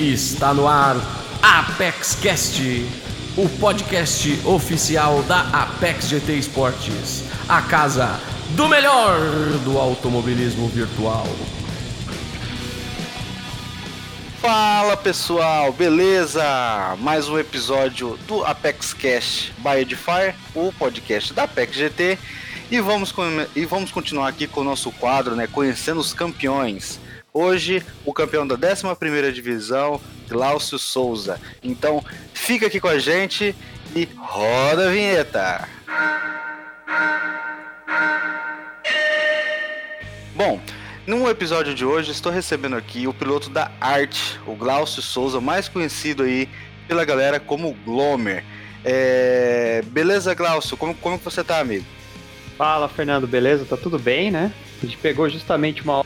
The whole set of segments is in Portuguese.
Está no ar Apex Cast, o podcast oficial da Apex GT Esportes, a casa do melhor do automobilismo virtual. Fala pessoal, beleza? Mais um episódio do Apex Cast by Edfire, o podcast da Apex GT. E vamos, e vamos continuar aqui com o nosso quadro, né? Conhecendo os campeões. Hoje, o campeão da 11 Divisão, Glaucio Souza. Então, fica aqui com a gente e roda a vinheta. Bom, no episódio de hoje estou recebendo aqui o piloto da Arte, o Glaucio Souza, mais conhecido aí pela galera como Glomer. É... Beleza, Glaucio? Como, como você tá, amigo? Fala, Fernando, beleza? Tá tudo bem, né? A gente pegou justamente uma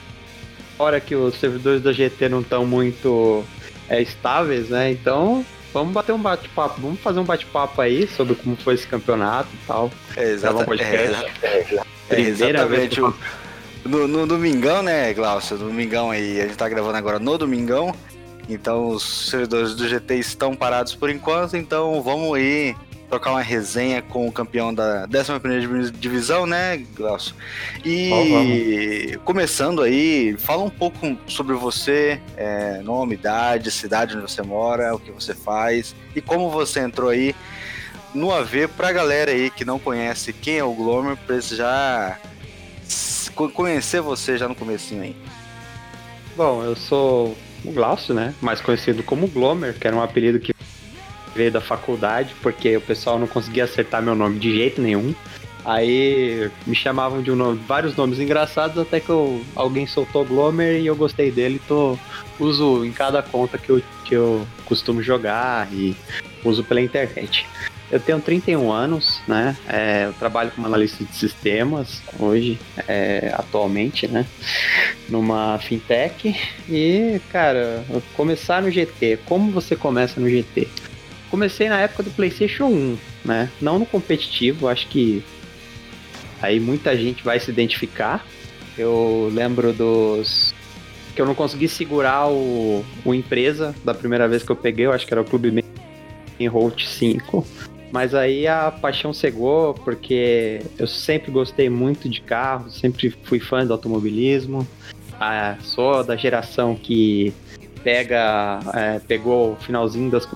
hora que os servidores da GT não estão muito é, estáveis, né? Então vamos bater um bate-papo, vamos fazer um bate-papo aí sobre como foi esse campeonato e tal. É, exatamente. É, é, exatamente. No, no, domingão, né, Glaucio? Domingão aí, a gente tá gravando agora no domingão. Então os servidores do GT estão parados por enquanto, então vamos aí trocar uma resenha com o campeão da 11 divisão, né, Glaucio? E oh, começando aí, fala um pouco sobre você, é, nome, idade, cidade onde você mora, o que você faz e como você entrou aí no AV pra galera aí que não conhece quem é o Glomer, pra eles já conhecer você já no comecinho aí. Bom, eu sou o Glaucio, né? Mais conhecido como Glomer, que era um apelido que veio da faculdade, porque o pessoal não conseguia acertar meu nome de jeito nenhum. Aí me chamavam de um nome, vários nomes engraçados, até que eu, alguém soltou Glomer e eu gostei dele, tô, uso em cada conta que eu, que eu costumo jogar e uso pela internet. Eu tenho 31 anos, né? É, eu trabalho como analista de sistemas hoje, é, atualmente, né? Numa fintech. E, cara, começar no GT. Como você começa no GT? Comecei na época do PlayStation 1, né? Não no competitivo, acho que aí muita gente vai se identificar. Eu lembro dos que eu não consegui segurar o, o empresa da primeira vez que eu peguei, eu acho que era o Clube em Holt 5. Mas aí a paixão cegou, porque eu sempre gostei muito de carros, sempre fui fã do automobilismo. Ah, sou da geração que pega, é, pegou o finalzinho das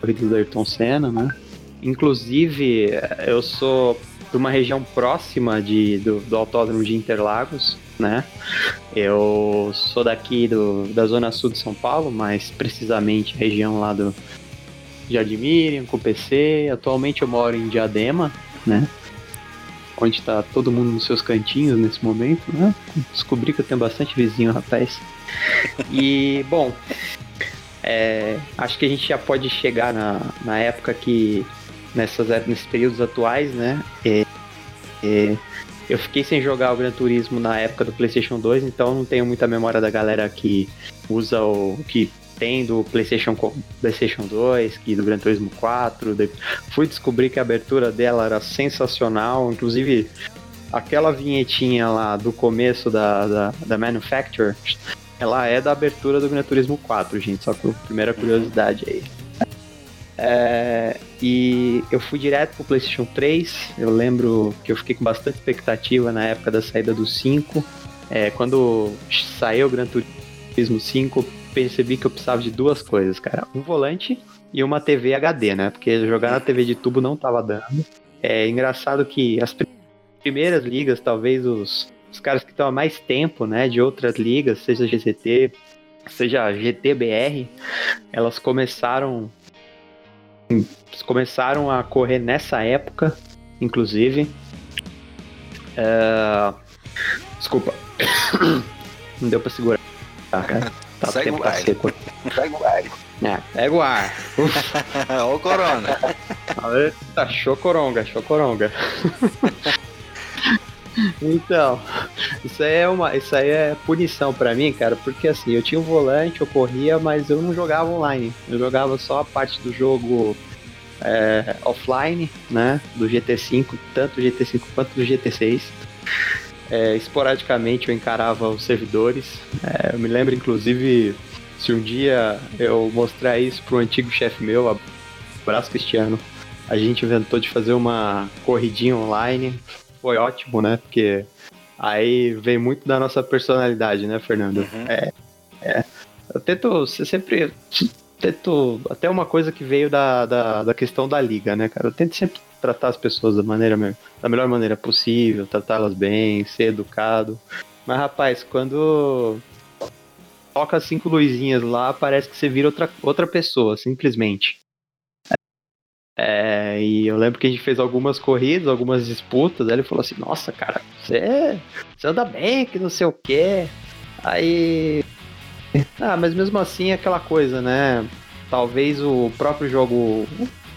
corridas do Ayrton Senna, né? Inclusive, eu sou de uma região próxima de, do, do Autódromo de Interlagos, né? Eu sou daqui do, da zona sul de São Paulo, mais precisamente região lá do Jardim Miriam, com PC. Atualmente eu moro em Diadema, né? Onde está todo mundo nos seus cantinhos nesse momento, né? Descobri que eu tenho bastante vizinho, rapaz. E, bom, é, acho que a gente já pode chegar na, na época que, nessas, nesses períodos atuais, né? É, é, eu fiquei sem jogar o Gran Turismo na época do PlayStation 2, então não tenho muita memória da galera que usa o. que tem do PlayStation, PlayStation 2, que do Gran Turismo 4. Fui descobrir que a abertura dela era sensacional, inclusive aquela vinhetinha lá do começo da, da, da Manufacture ela é da abertura do Gran Turismo 4, gente, só por primeira curiosidade aí. É, e eu fui direto pro PlayStation 3. Eu lembro que eu fiquei com bastante expectativa na época da saída do 5. É, quando saiu o Gran Turismo 5, percebi que eu precisava de duas coisas, cara: um volante e uma TV HD, né? Porque jogar na TV de tubo não tava dando. É engraçado que as primeiras ligas, talvez os os caras que estão há mais tempo, né, de outras ligas, seja GCT, seja GTBR, elas começaram começaram a correr nessa época, inclusive. Uh, desculpa, não deu para segurar, cara. Tá Segue tempo tá seco. Segue o ar. É, pega o ar. Olha o corona. Tá, chocoronga, chocoronga. Então, isso aí é uma, isso aí é punição para mim, cara, porque assim, eu tinha um volante, eu corria, mas eu não jogava online. Eu jogava só a parte do jogo é, offline, né, do GT5, tanto do GT5 quanto do GT6. É, esporadicamente eu encarava os servidores. É, eu me lembro, inclusive, se um dia eu mostrar isso pro antigo chefe meu, abraço Cristiano, a gente inventou de fazer uma corridinha online, foi ótimo, né? Porque aí vem muito da nossa personalidade, né, Fernando? Uhum. É, é. Eu tento, você sempre tento, até uma coisa que veio da, da, da questão da liga, né, cara? Eu tento sempre tratar as pessoas da maneira da melhor maneira possível, tratá-las bem, ser educado. Mas rapaz, quando toca cinco luzinhas lá, parece que você vira outra, outra pessoa, simplesmente. É, e eu lembro que a gente fez algumas corridas, algumas disputas, aí ele falou assim, nossa, cara, você, você anda bem, que não sei o quê. Aí. Ah, mas mesmo assim é aquela coisa, né? Talvez o próprio jogo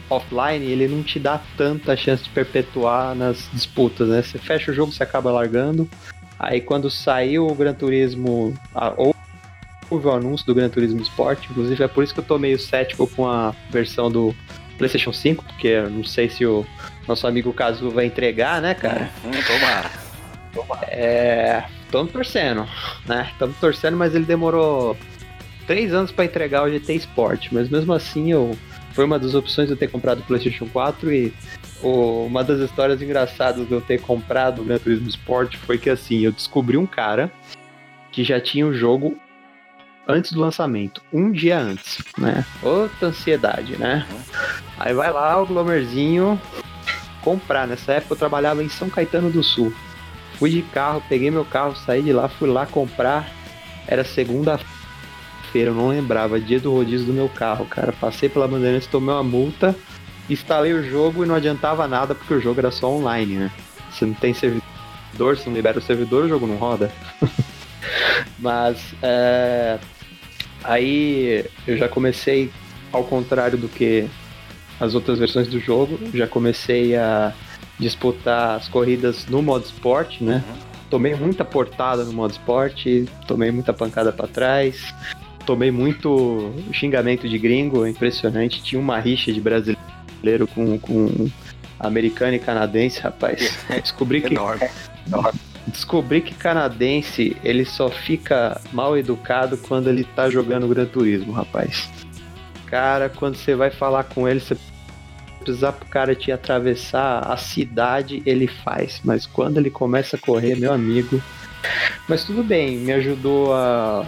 offline ele não te dá tanta chance de perpetuar nas disputas, né? Você fecha o jogo, você acaba largando. Aí quando saiu o Gran Turismo, ou houve o anúncio do Gran Turismo Sport, inclusive é por isso que eu tô meio cético com a versão do PlayStation 5, porque não sei se o nosso amigo Caso vai entregar, né, cara? Hum, tomara. tomara. É. Estamos torcendo, né? Estamos torcendo, mas ele demorou três anos para entregar o GT Sport. Mas mesmo assim, eu foi uma das opções de eu ter comprado o PlayStation 4 e o, uma das histórias engraçadas de eu ter comprado o Gran Turismo Sport foi que assim, eu descobri um cara que já tinha o jogo antes do lançamento, um dia antes, né? Outra ansiedade, né? Aí vai lá o Glomerzinho comprar. Nessa época eu trabalhava em São Caetano do Sul. Fui de carro, peguei meu carro, saí de lá, fui lá comprar. Era segunda-feira, eu não lembrava, dia do rodízio do meu carro, cara. Passei pela Bandeirantes, tomei uma multa, instalei o jogo e não adiantava nada porque o jogo era só online, né? Você não tem servidor, se não libera o servidor, o jogo não roda. Mas é, Aí eu já comecei, ao contrário do que as outras versões do jogo, já comecei a disputar as corridas no modo esporte, né? Uhum. Tomei muita portada no modo esporte, tomei muita pancada para trás, tomei muito xingamento de gringo, impressionante. Tinha uma rixa de brasileiro com, com americano e canadense, rapaz. Descobri que. enorme. Descobri que canadense ele só fica mal educado quando ele tá jogando Gran Turismo, rapaz. Cara, quando você vai falar com ele, você precisar pro cara te atravessar a cidade, ele faz. Mas quando ele começa a correr, meu amigo. Mas tudo bem, me ajudou a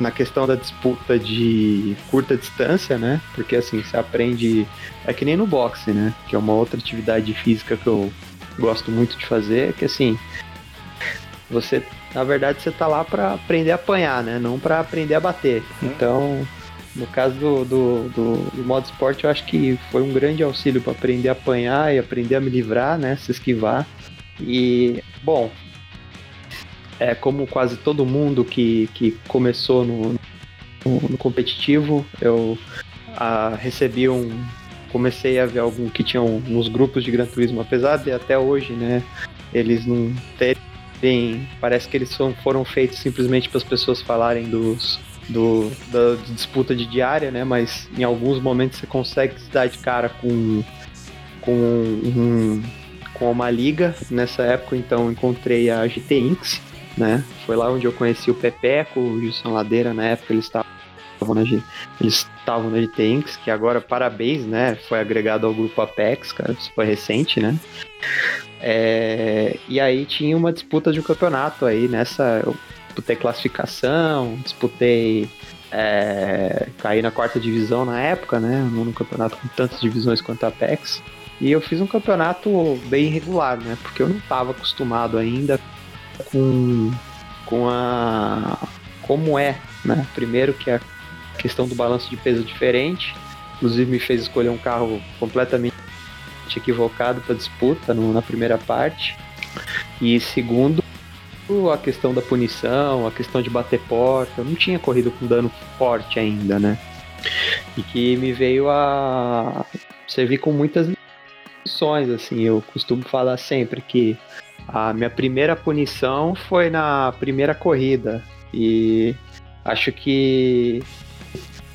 na questão da disputa de curta distância, né? Porque assim, você aprende. É que nem no boxe, né? Que é uma outra atividade física que eu gosto muito de fazer, que assim, você, na verdade, você tá lá para aprender a apanhar, né? Não para aprender a bater. Então, no caso do, do, do, do, modo esporte, eu acho que foi um grande auxílio para aprender a apanhar e aprender a me livrar, né? Se esquivar. E, bom, é como quase todo mundo que, que começou no, no, no competitivo, eu a, recebi um. Comecei a ver algum que tinham nos grupos de Gran Turismo, apesar de até hoje, né? Eles não terem Bem, parece que eles foram feitos simplesmente para as pessoas falarem dos, do, da disputa de diária, né? Mas em alguns momentos você consegue se dar de cara com, com, um, com uma liga. Nessa época, então, encontrei a GT Inks, né? Foi lá onde eu conheci o Pepeco, o Gilson Ladeira, na época eles estavam na, eles estavam na GT Inks, que agora, parabéns, né? Foi agregado ao grupo Apex, cara, isso foi recente, né? É, e aí tinha uma disputa de um campeonato aí nessa. Eu disputei classificação, disputei. É, caí na quarta divisão na época, né? Num campeonato com tantas divisões quanto a Apex. E eu fiz um campeonato bem irregular, né? Porque eu não estava acostumado ainda com, com a. como é, né? Primeiro que a questão do balanço de peso diferente. Inclusive me fez escolher um carro completamente equivocado para disputa no, na primeira parte. E segundo, a questão da punição, a questão de bater porta, eu não tinha corrido com dano forte ainda, né? E que me veio a servir com muitas lições, assim, eu costumo falar sempre que a minha primeira punição foi na primeira corrida e acho que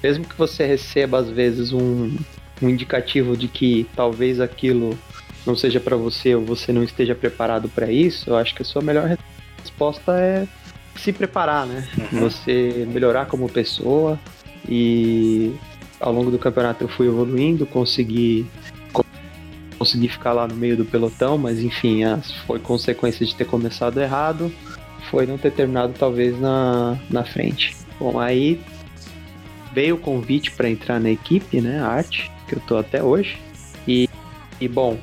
mesmo que você receba às vezes um, um indicativo de que talvez aquilo não seja para você ou você não esteja preparado para isso, eu acho que a sua melhor resposta é se preparar, né? Uhum. Você melhorar como pessoa E ao longo do campeonato eu fui evoluindo, consegui consegui ficar lá no meio do pelotão, mas enfim, foi consequência de ter começado errado, foi não ter terminado talvez na, na frente. Bom, aí veio o convite para entrar na equipe, né, a arte, que eu tô até hoje. E, e bom,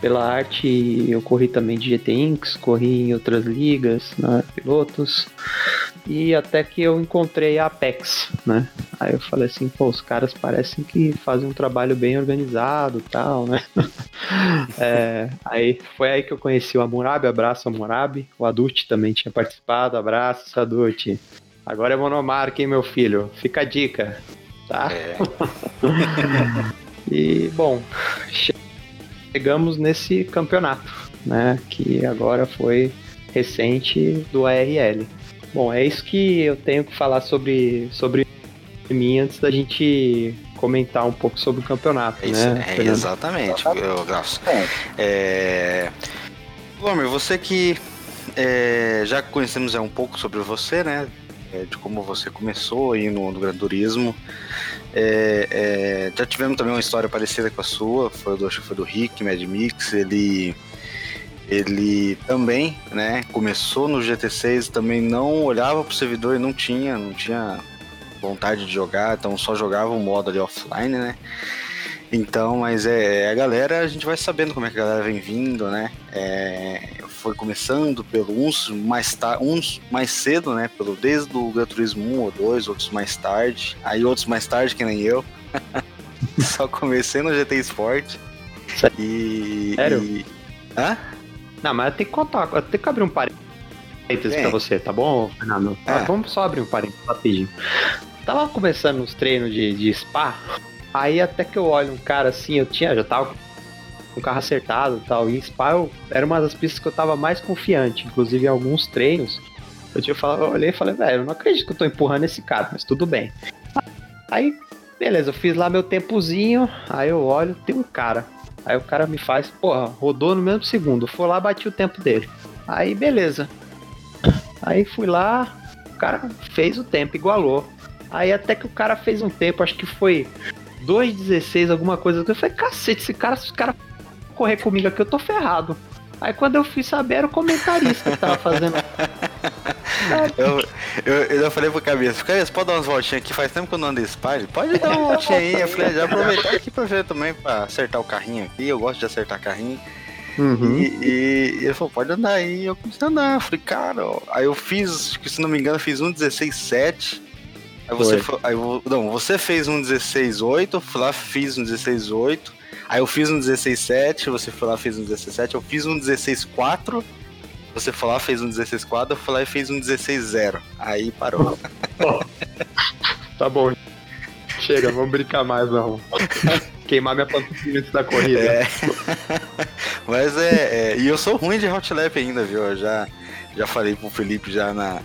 pela arte eu corri também de GT Inks, corri em outras ligas, né, pilotos. E até que eu encontrei a Apex, né? Aí eu falei assim, pô, os caras parecem que fazem um trabalho bem organizado tal, né? é, aí foi aí que eu conheci o Amurabi, abraço Amurabi. O Adult também tinha participado, abraço Adult. Agora é monomarca, hein, meu filho? Fica a dica, tá? É. e, bom, chegamos nesse campeonato, né? Que agora foi recente do ARL. Bom, é isso que eu tenho que falar sobre, sobre mim antes da gente comentar um pouco sobre o campeonato, é né? É, exatamente, Graças. É... Gomer, você que é, já conhecemos é, um pouco sobre você, né? É, de como você começou aí no, no Gran Turismo. É, é, já tivemos também uma história parecida com a sua, foi do, acho que foi do Rick, Mad Mix, ele ele também, né, começou no GT6, também não olhava pro servidor e não tinha, não tinha vontade de jogar, então só jogava o modo ali offline, né? Então, mas é, é a galera, a gente vai sabendo como é que a galera vem vindo, né? É, foi começando pelo uns mais tarde, uns mais cedo, né? Pelo desde o Gran Turismo 1 ou 2, outros mais tarde, aí outros mais tarde que nem eu. Só comecei no GT Sport. E. Sério? E... Hã? Não, mas eu tenho que contar, eu tenho que abrir um parênteses é. pra você, tá bom, Fernando? É. Ah, vamos só abrir um parênteses rapidinho. Tava começando os treinos de, de spa, aí até que eu olho um cara assim, eu tinha, já tava com o carro acertado tal, e spa eu, era uma das pistas que eu tava mais confiante, inclusive em alguns treinos. Eu, tinha falado, eu olhei e falei, velho, eu não acredito que eu tô empurrando esse cara, mas tudo bem. Aí, beleza, eu fiz lá meu tempozinho, aí eu olho, tem um cara Aí o cara me faz, porra, rodou no mesmo segundo. Foi lá, bati o tempo dele. Aí beleza. Aí fui lá, o cara fez o tempo, igualou. Aí até que o cara fez um tempo, acho que foi 2,16, alguma coisa. Eu falei, cacete, esse cara, se esse cara correr comigo aqui, eu tô ferrado. Aí quando eu fui saber, era o comentarista que tava fazendo. eu, eu, eu já falei pro Cabeça, Cabeça, pode dar umas voltinhas aqui? Faz tempo que eu não ando de Pode dar uma voltinha aí. Eu falei, já aproveitar aqui pra ver também, pra acertar o carrinho aqui. Eu gosto de acertar carrinho. Uhum. E, e, ele falou, pode andar aí. Eu comecei a andar. Eu falei, cara, ó. aí eu fiz, que se não me engano, eu fiz um 16.7. Aí você, foi, aí, não, você fez um 16.8, fui lá, fiz um 16.8. Aí eu fiz um 16.7, você foi lá, fez um 16.7. Eu fiz um 16.4. Você foi lá, fez um 16 quadro, eu fui lá e fez um 16 zero. Aí parou. tá bom. Chega, vamos brincar mais não. Queimar minha panturrilha antes da corrida. É. Mas é, é, E eu sou ruim de hot lap ainda, viu? Eu já, já falei pro Felipe já na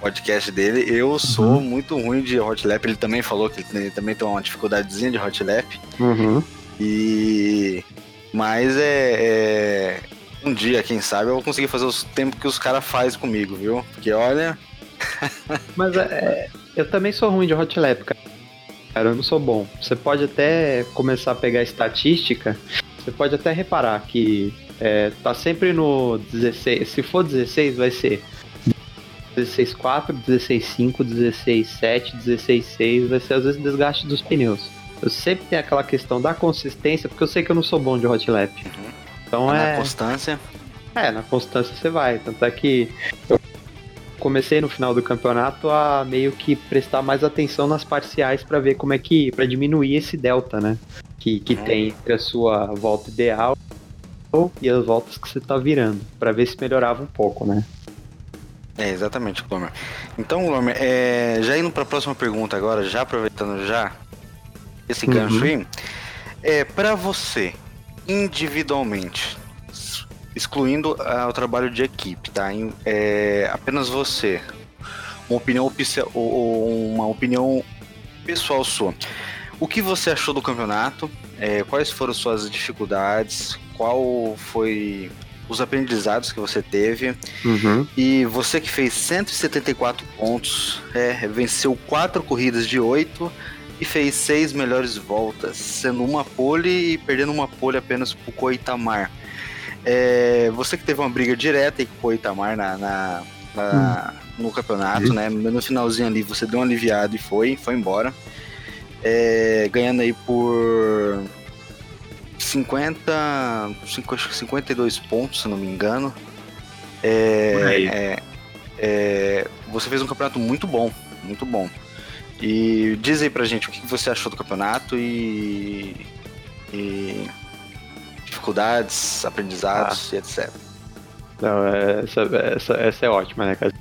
podcast dele. Eu sou uhum. muito ruim de hot lap. Ele também falou que ele também tem uma dificuldadezinha de hot lap. Uhum. E. Mas é, é um dia, quem sabe, eu vou conseguir fazer os tempos que os caras fazem comigo, viu? Porque olha. Mas é, é, eu também sou ruim de hot lap, cara. Eu não sou bom. Você pode até começar a pegar estatística. Você pode até reparar que é, tá sempre no 16. Se for 16, vai ser 16.4, 16.5, 16.7, 16.6. Vai ser às vezes desgaste dos pneus. Eu sempre tenho aquela questão da consistência, porque eu sei que eu não sou bom de hot lap. Uhum. Então na é. Na constância. É, na constância você vai. Tanto é que eu comecei no final do campeonato a meio que prestar mais atenção nas parciais para ver como é que. para diminuir esse delta, né? Que, que uhum. tem entre a sua volta ideal e as voltas que você tá virando, para ver se melhorava um pouco, né? É, exatamente, Glomer. Então, Glomer, é, já indo para a próxima pergunta agora, já aproveitando já esse gancho uhum. aí, é, para você, individualmente, excluindo uh, o trabalho de equipe, tá? É, apenas você, uma opinião, uma opinião pessoal sua. O que você achou do campeonato? É, quais foram suas dificuldades? Qual foi os aprendizados que você teve. Uhum. E você que fez 174 pontos, é, venceu quatro corridas de oito e fez seis melhores voltas, sendo uma pole e perdendo uma pole apenas pro Coitamar. É, você que teve uma briga direta com o Coitamar na, na, na hum. no campeonato, né? No finalzinho ali você deu um aliviado e foi, foi embora. É, ganhando aí por 50, 52 pontos, se não me engano. É, é, é, você fez um campeonato muito bom, muito bom. E diz aí pra gente o que você achou do campeonato e, e dificuldades, aprendizados ah. e etc. Não, essa, essa, essa é ótima, né, cara?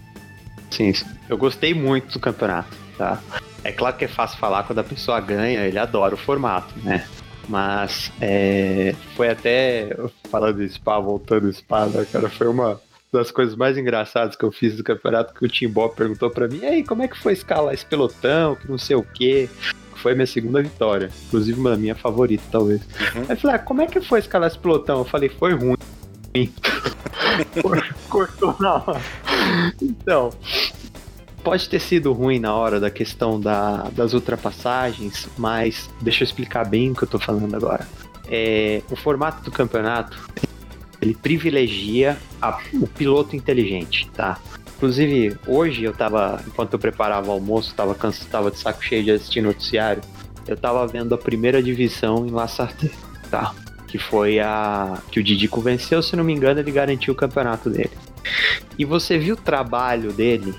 Sim, eu gostei muito do campeonato, tá? É claro que é fácil falar quando a pessoa ganha, ele adora o formato, né? Mas é, foi até, falando de spa, voltando spa, né, cara, foi uma das coisas mais engraçadas que eu fiz do campeonato que o Tim Bob perguntou para mim, aí, como é que foi escalar esse pelotão, que não sei o quê? Foi minha segunda vitória, inclusive uma minha favorita, talvez. Uhum. Aí eu falei, ah, como é que foi escalar esse pelotão? Eu falei, foi ruim. Cortou na hora. Então, pode ter sido ruim na hora da questão da, das ultrapassagens, mas deixa eu explicar bem o que eu tô falando agora. É, o formato do campeonato ele privilegia a, o piloto inteligente, tá? Inclusive, hoje eu tava, enquanto eu preparava o almoço, tava, cansado, tava de saco cheio de assistir noticiário, eu tava vendo a primeira divisão em La Sarthe, tá? Que foi a que o Didico venceu, se não me engano, ele garantiu o campeonato dele. E você viu o trabalho dele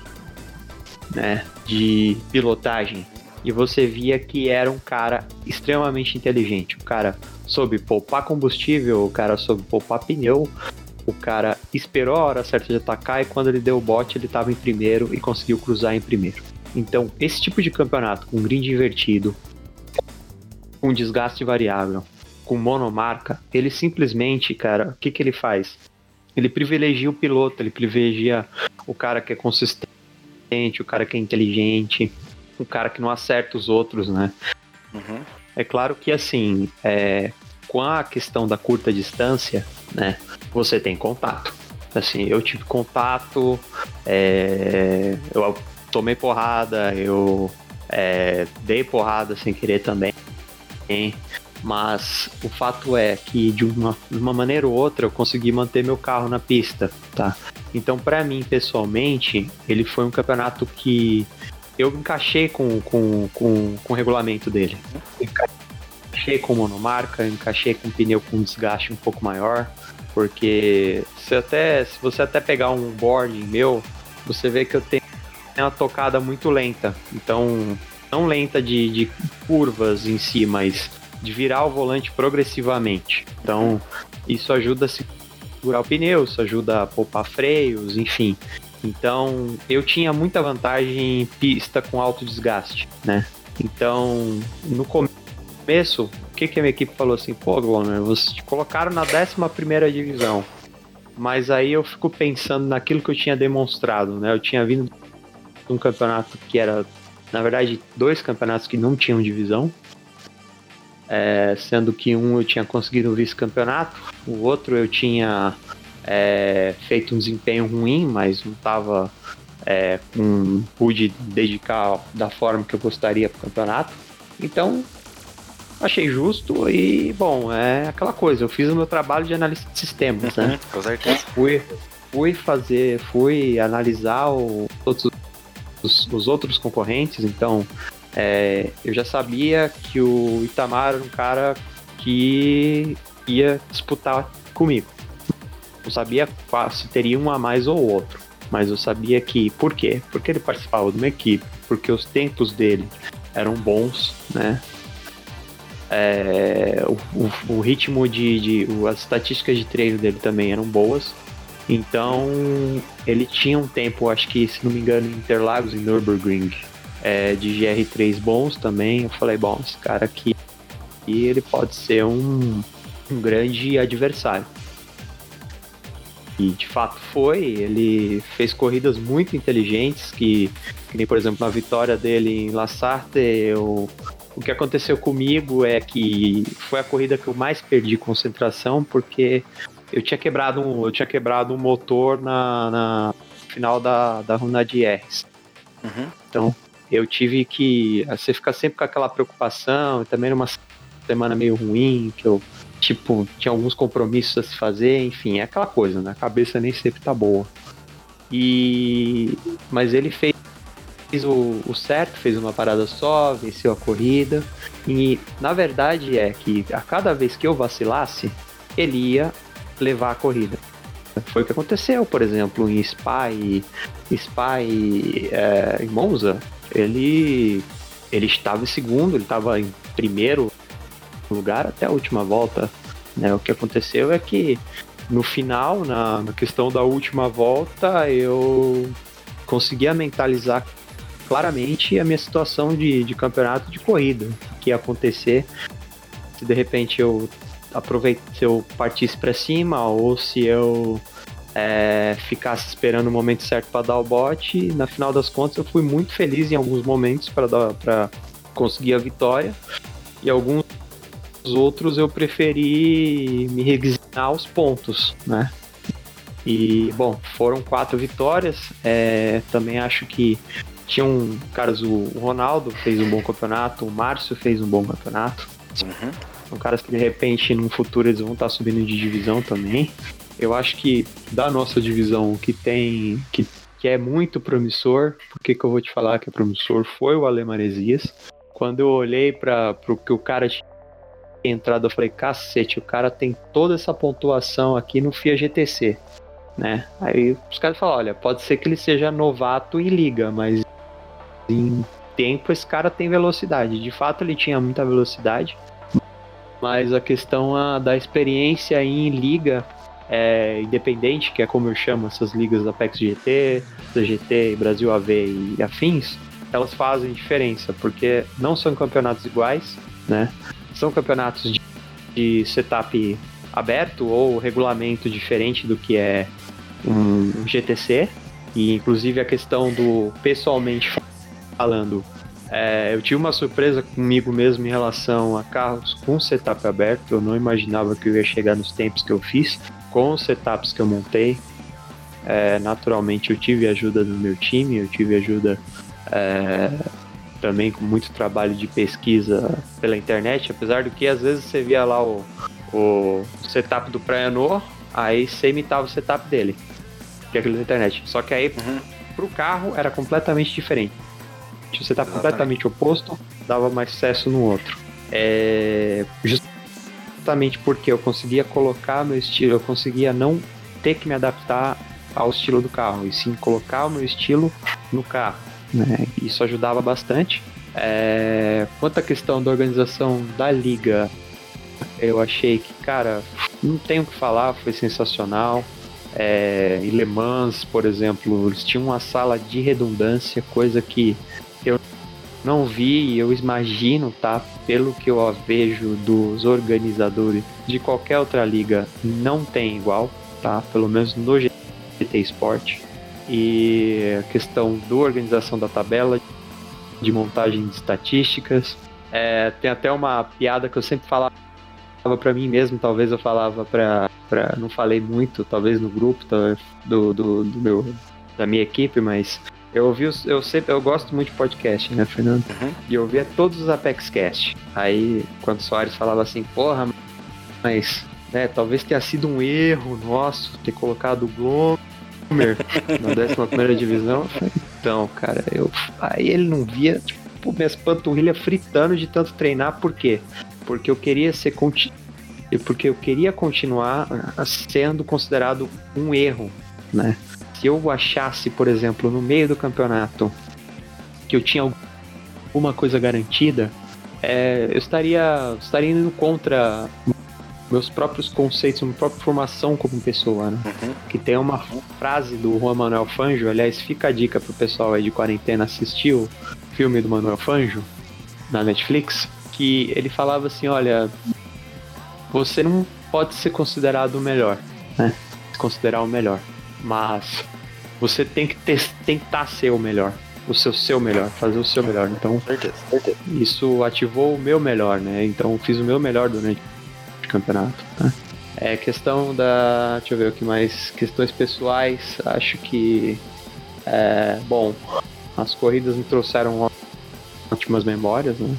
né, de pilotagem e você via que era um cara extremamente inteligente. O cara soube poupar combustível, o cara soube poupar pneu, o cara esperou a hora certa de atacar e quando ele deu o bote ele estava em primeiro e conseguiu cruzar em primeiro. Então, esse tipo de campeonato com grid invertido, com desgaste variável, com monomarca, ele simplesmente, cara, o que, que ele faz? Ele privilegia o piloto, ele privilegia o cara que é consistente o cara que é inteligente, o cara que não acerta os outros, né? Uhum. É claro que, assim, é, com a questão da curta distância, né, você tem contato. Assim, eu tive contato, é, eu tomei porrada, eu é, dei porrada sem querer também. Mas o fato é que de uma, de uma maneira ou outra eu consegui manter meu carro na pista, tá? Então, para mim, pessoalmente, ele foi um campeonato que eu encaixei com, com, com, com o regulamento dele. Encaixei com monomarca, encaixei com pneu com desgaste um pouco maior, porque se, até, se você até pegar um boarding meu, você vê que eu tenho uma tocada muito lenta. Então, não lenta de, de curvas em si, mas de virar o volante progressivamente. Então, isso ajuda a se segurar o pneu, isso ajuda a poupar freios, enfim. Então, eu tinha muita vantagem em pista com alto desgaste, né? Então, no começo, o que, que a minha equipe falou assim? Pô, Glomer, vocês te colocaram na 11 divisão. Mas aí eu fico pensando naquilo que eu tinha demonstrado, né? Eu tinha vindo de um campeonato que era, na verdade, dois campeonatos que não tinham divisão. É, sendo que um eu tinha conseguido o vice-campeonato, o outro eu tinha é, feito um desempenho ruim, mas não estava é, com pude dedicar da forma que eu gostaria para o campeonato. Então achei justo e bom é aquela coisa. Eu fiz o meu trabalho de analista de sistemas, né? Com certeza. Fui, fui fazer, fui analisar o, todos os, os outros concorrentes. Então é, eu já sabia que o Itamar era um cara que ia disputar comigo. Não sabia se teria um a mais ou outro, mas eu sabia que. Por quê? Porque ele participava de uma equipe, porque os tempos dele eram bons, né? É, o, o, o, ritmo de, de. As estatísticas de treino dele também eram boas. Então, ele tinha um tempo, acho que, se não me engano, em Interlagos, em Nürburgring, é, de GR3 bons também. Eu falei, bom, esse cara aqui ele pode ser um, um grande adversário. E de fato foi, ele fez corridas muito inteligentes, que, que nem por exemplo na vitória dele em La Sarthe, eu, o que aconteceu comigo é que foi a corrida que eu mais perdi concentração, porque eu tinha quebrado um, eu tinha quebrado um motor na, na final da, da runa de R's. Uhum. Então, eu tive que. Você fica sempre com aquela preocupação, e também numa semana meio ruim, que eu, tipo, tinha alguns compromissos a se fazer, enfim, é aquela coisa, né? A cabeça nem sempre tá boa. E. Mas ele fez o, o certo, fez uma parada só, venceu a corrida. E na verdade é que a cada vez que eu vacilasse, ele ia levar a corrida. Foi o que aconteceu, por exemplo, em Spy, Spy é, em Monza, ele, ele estava em segundo, ele estava em primeiro lugar até a última volta. Né? O que aconteceu é que no final, na, na questão da última volta, eu conseguia mentalizar claramente a minha situação de, de campeonato de corrida que ia acontecer se de repente eu aproveite se eu partisse para cima ou se eu é, ficasse esperando o momento certo para dar o bote. Na final das contas, eu fui muito feliz em alguns momentos para conseguir a vitória e alguns outros eu preferi me resignar aos pontos, né? E bom, foram quatro vitórias. É, também acho que tinham caras, o Ronaldo fez um bom campeonato, o Márcio fez um bom campeonato. Uhum. São caras que de repente no futuro eles vão estar subindo de divisão também. Eu acho que da nossa divisão, que tem. que, que é muito promissor, por que, que eu vou te falar que é promissor? Foi o Ale Maresias. Quando eu olhei para o que o cara tinha entrado, eu falei, cacete, o cara tem toda essa pontuação aqui no FIA GTC. Né? Aí os caras falam, olha, pode ser que ele seja novato em liga, mas em tempo esse cara tem velocidade. De fato ele tinha muita velocidade, mas a questão a, da experiência em liga é, independente, que é como eu chamo essas ligas Apex GT, GT, Brasil AV e afins, elas fazem diferença, porque não são campeonatos iguais, né? São campeonatos de, de setup aberto ou regulamento diferente do que é um GTC, e inclusive a questão do pessoalmente falando, é, eu tive uma surpresa comigo mesmo em relação a carros com setup aberto. Eu não imaginava que eu ia chegar nos tempos que eu fiz com os setups que eu montei, é, naturalmente eu tive ajuda do meu time, eu tive ajuda é, também com muito trabalho de pesquisa pela internet, apesar do que às vezes você via lá o, o setup do Prayanor, aí você imitava o setup dele, que é aquele da internet. Só que aí uhum. pro carro era completamente diferente. O setup completamente oposto dava mais sucesso no outro. É, just, justamente porque eu conseguia colocar meu estilo, eu conseguia não ter que me adaptar ao estilo do carro, e sim colocar o meu estilo no carro. Né? Isso ajudava bastante. É... Quanto à questão da organização da liga, eu achei que, cara, não tenho o que falar, foi sensacional. É... Em Le Mans, por exemplo, eles tinham uma sala de redundância, coisa que não vi, eu imagino, tá? Pelo que eu vejo dos organizadores de qualquer outra liga, não tem igual, tá? Pelo menos no GT Sport. E a questão da organização da tabela, de montagem de estatísticas. É, tem até uma piada que eu sempre falava para mim mesmo, talvez eu falava para não falei muito, talvez no grupo do, do, do meu da minha equipe, mas eu ouvi, eu sempre, eu gosto muito de podcast, né, Fernando? Uhum. E eu ouvia todos os Apex Cast. Aí, quando o Soares falava assim, porra, mas, né, talvez tenha sido um erro nosso ter colocado o Glomer na 11 divisão. Então, cara, eu. Aí ele não via, tipo, minhas panturrilhas fritando de tanto treinar, por quê? Porque eu queria ser. Porque eu queria continuar sendo considerado um erro, né? Se eu achasse, por exemplo, no meio do campeonato que eu tinha alguma coisa garantida, é, eu estaria, estaria indo contra meus próprios conceitos, minha própria formação como pessoa, né? Uhum. Que tem uma frase do Juan Manuel Fanjo, aliás, fica a dica pro pessoal aí de quarentena assistir o filme do Manuel Fanjo na Netflix, que ele falava assim, olha, você não pode ser considerado o melhor, né? Se considerar o melhor mas você tem que ter, tentar ser o melhor. O seu, seu melhor, fazer o seu melhor. Então, certeza, certeza. isso ativou o meu melhor, né? Então, fiz o meu melhor durante o campeonato. Tá? É questão da. Deixa eu ver o que mais. Questões pessoais. Acho que. É, bom, as corridas me trouxeram ótimas memórias, né?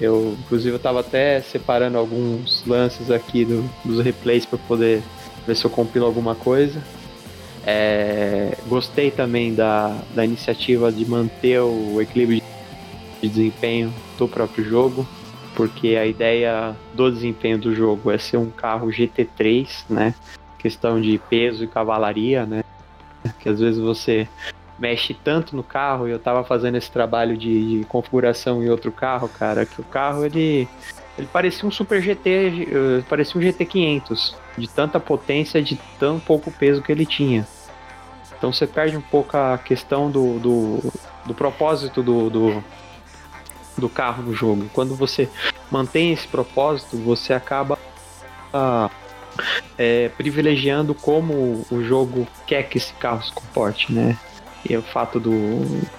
Eu, inclusive, eu estava até separando alguns lances aqui do, dos replays para poder ver se eu compilo alguma coisa. É, gostei também da, da iniciativa de manter o equilíbrio de desempenho do próprio jogo porque a ideia do desempenho do jogo é ser um carro GT3, né? Questão de peso e cavalaria, né? Que às vezes você mexe tanto no carro e eu tava fazendo esse trabalho de, de configuração em outro carro, cara, que o carro ele ele parecia um Super GT, eh, parecia um GT500, de tanta potência, de tão pouco peso que ele tinha. Então você perde um pouco a questão do, do, do propósito do, do, do carro no jogo. Quando você mantém esse propósito, você acaba ah, é, privilegiando como o jogo quer que esse carro se comporte, né? E o fato do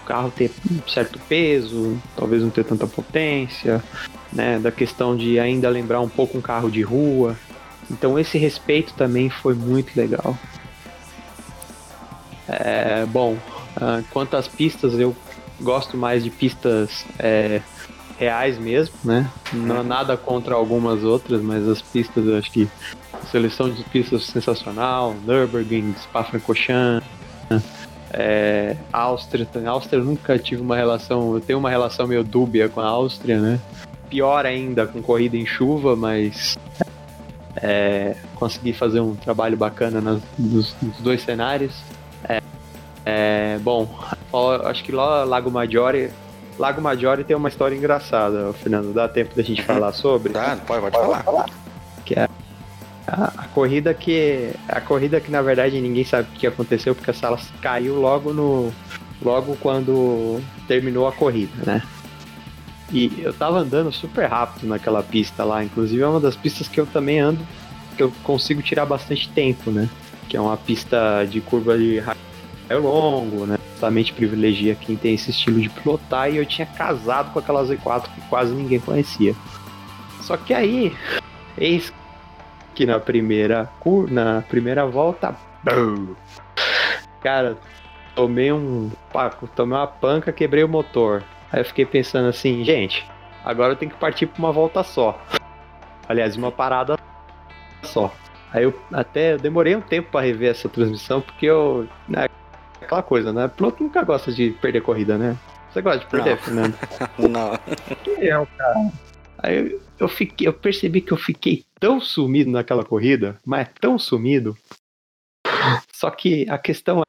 carro ter um certo peso, talvez não ter tanta potência, né? Da questão de ainda lembrar um pouco um carro de rua. Então esse respeito também foi muito legal. É, bom, ah, quanto às pistas, eu gosto mais de pistas é, reais mesmo, né? Não uhum. nada contra algumas outras, mas as pistas eu acho que seleção de pistas sensacional, Nürburgring, Spa-Francorchamps, é, Áustria, Áustria eu nunca tive uma relação, eu tenho uma relação meio dúbia com a Áustria, né? Pior ainda com corrida em chuva, mas é, consegui fazer um trabalho bacana nas, nos, nos dois cenários. É, bom, acho que lá Lago Maggiore, Lago Maggiore tem uma história engraçada, Fernando. Dá tempo da gente falar sobre? Tá, pode, pode falar. Que é a, a, corrida que a corrida que na verdade ninguém sabe o que aconteceu porque a sala caiu logo no logo quando terminou a corrida, né? E eu tava andando super rápido naquela pista lá, inclusive é uma das pistas que eu também ando que eu consigo tirar bastante tempo, né? Que é uma pista de curva de raio longo, né? Justamente privilegia quem tem esse estilo de pilotar e eu tinha casado com aquela Z4 que quase ninguém conhecia. Só que aí, eis que na primeira na primeira volta, cara, tomei um tomei uma panca, quebrei o motor. Aí eu fiquei pensando assim, gente, agora eu tenho que partir para uma volta só. Aliás, uma parada só. Aí eu até demorei um tempo para rever essa transmissão, porque eu. Né, aquela coisa, né? Piloto nunca gosta de perder corrida, né? Você gosta de perder, não. Fernando? não. Que é o cara. Aí eu, fiquei, eu percebi que eu fiquei tão sumido naquela corrida, mas tão sumido. Só que a questão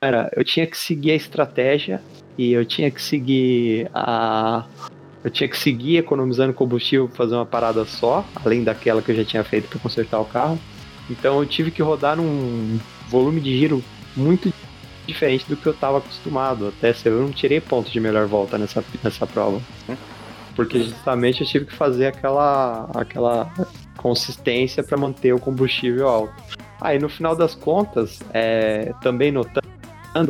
era, eu tinha que seguir a estratégia e eu tinha que seguir a eu tinha que seguir economizando combustível para fazer uma parada só, além daquela que eu já tinha feito para consertar o carro. Então eu tive que rodar num volume de giro muito diferente do que eu estava acostumado. Até eu não tirei ponto de melhor volta nessa, nessa prova. Porque justamente eu tive que fazer aquela, aquela consistência para manter o combustível alto. Aí no final das contas, é, também notando,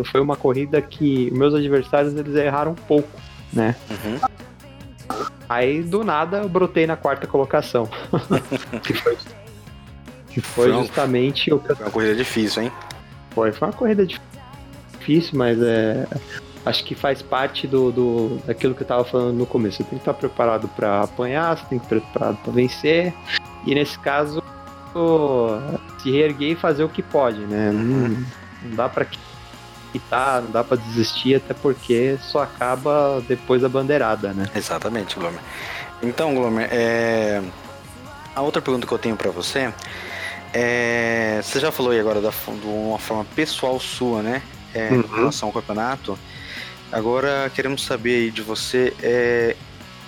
foi uma corrida que meus adversários eles erraram um pouco, né? Uhum. Aí do nada eu brotei na quarta colocação. que foi, que foi, foi justamente o que Foi uma corrida difícil, hein? Foi, foi uma corrida difícil difícil, mas é, acho que faz parte do, do daquilo que eu estava falando no começo. Você tem que estar preparado para apanhar, você tem que estar preparado para vencer. E nesse caso, se reerguer e fazer o que pode, né? Não, não dá para quitar, não dá para desistir, até porque só acaba depois da bandeirada, né? Exatamente, Glomer. Então, Glomer, é... a outra pergunta que eu tenho para você é... Você já falou aí agora da, de uma forma pessoal sua, né? É, uhum. em relação ao campeonato. Agora queremos saber aí de você, é,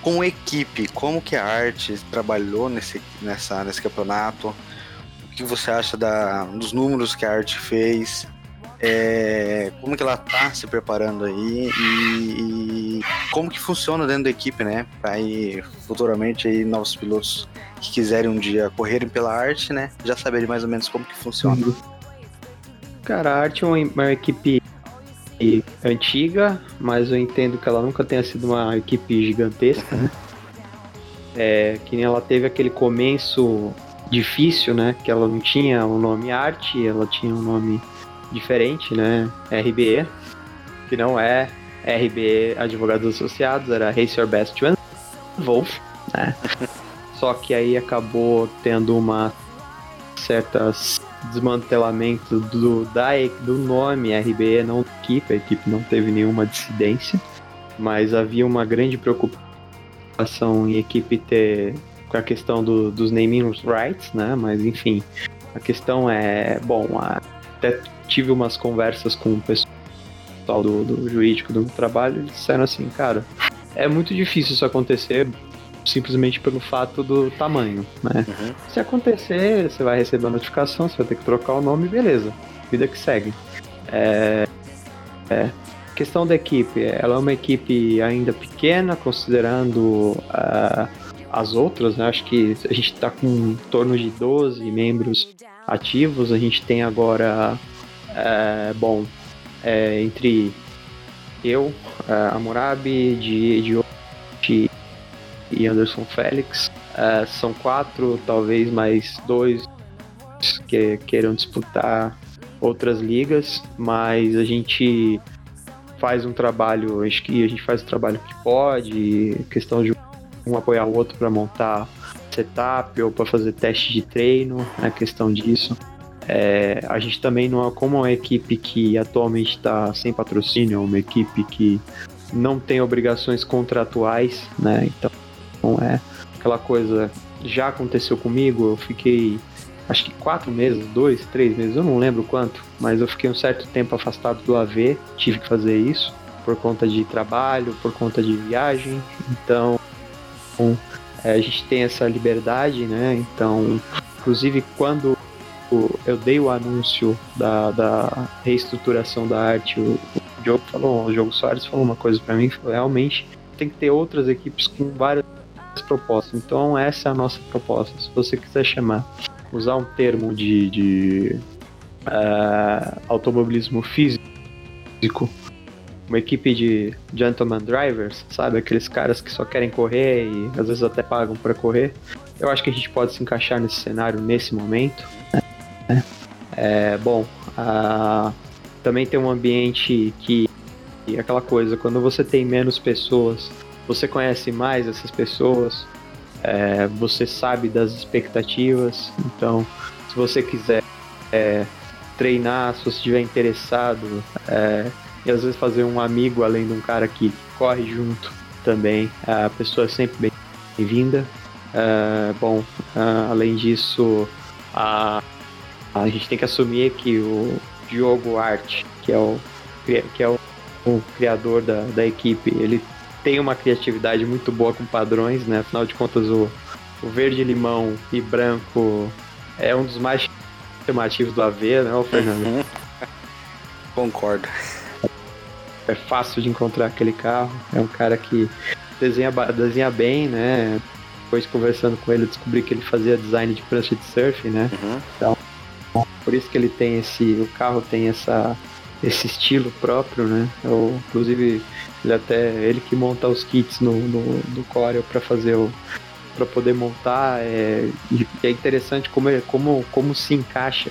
com equipe, como que a arte trabalhou nesse, nessa, nesse campeonato? O que você acha da, dos números que a arte fez? É, como que ela tá se preparando aí e, e, como que funciona dentro da equipe, né? Para ir futuramente aí novos pilotos que quiserem um dia correrem pela arte, né? Já saberem mais ou menos como que funciona. Uhum. Cara, a Arte é uma, equipe antiga, mas eu entendo que ela nunca tenha sido uma equipe gigantesca, né? É, que nem ela teve aquele começo difícil, né? Que ela não tinha o nome arte, ela tinha um nome diferente, né? RBE, que não é RBE Advogados Associados, era Race Your Best Wolf, né? Só que aí acabou tendo uma certa desmantelamento do, da, do nome RBE, não da equipe, a equipe não teve nenhuma dissidência, mas havia uma grande preocupação em equipe ter com a questão do, dos naming rights, né? Mas enfim, a questão é, bom, até tive umas conversas com o pessoal do, do jurídico do trabalho, eles disseram assim, cara, é muito difícil isso acontecer simplesmente pelo fato do tamanho, né? Uhum. Se acontecer, você vai receber a notificação, você vai ter que trocar o nome, beleza. Vida que segue. É, é, questão da equipe, ela é uma equipe ainda pequena, considerando uh, as outras, né? Acho que a gente está com em torno de 12 membros ativos. A gente tem agora, é, bom, é, entre eu, a Morabi, de, de e Anderson Félix. É, são quatro, talvez mais dois que queiram disputar outras ligas, mas a gente faz um trabalho, acho que a gente faz o trabalho que pode, questão de um apoiar o outro para montar setup ou para fazer teste de treino, a questão disso. É, a gente também não é como uma equipe que atualmente está sem patrocínio, é uma equipe que não tem obrigações contratuais, né? Então é aquela coisa. Já aconteceu comigo, eu fiquei acho que quatro meses, dois, três meses, eu não lembro quanto, mas eu fiquei um certo tempo afastado do AV, tive que fazer isso por conta de trabalho, por conta de viagem, então é, a gente tem essa liberdade, né? Então, inclusive quando eu dei o anúncio da, da reestruturação da arte, o, o Diogo falou, o Diogo Soares falou uma coisa para mim, falou, realmente tem que ter outras equipes com várias propostas. Então essa é a nossa proposta. Se você quiser chamar, usar um termo de, de uh, automobilismo físico, uma equipe de gentleman drivers, sabe? Aqueles caras que só querem correr e às vezes até pagam para correr. Eu acho que a gente pode se encaixar nesse cenário nesse momento. Né? É, bom, uh, também tem um ambiente que aquela coisa, quando você tem menos pessoas, você conhece mais essas pessoas, é, você sabe das expectativas. Então, se você quiser é, treinar, se você estiver interessado, é, e às vezes fazer um amigo além de um cara que corre junto também. A pessoa é sempre bem-vinda. Uh, bom, uh, além disso, a, a gente tem que assumir que o Diogo Art, que é o, que é o, o criador da, da equipe, ele tem uma criatividade muito boa com padrões, né? Afinal de contas, o, o verde, limão e branco é um dos mais chamativos do AV, né, Fernando? Uhum. Concordo é fácil de encontrar aquele carro. É um cara que desenha, desenha bem, né? Depois conversando com ele, descobri que ele fazia design de prancha de surf, né? Uhum. Então, por isso que ele tem esse, o carro tem essa, esse estilo próprio, né? Eu, inclusive, ele até ele que monta os kits no, no, no Corel para fazer o para poder montar é, e é interessante como, como, como se encaixa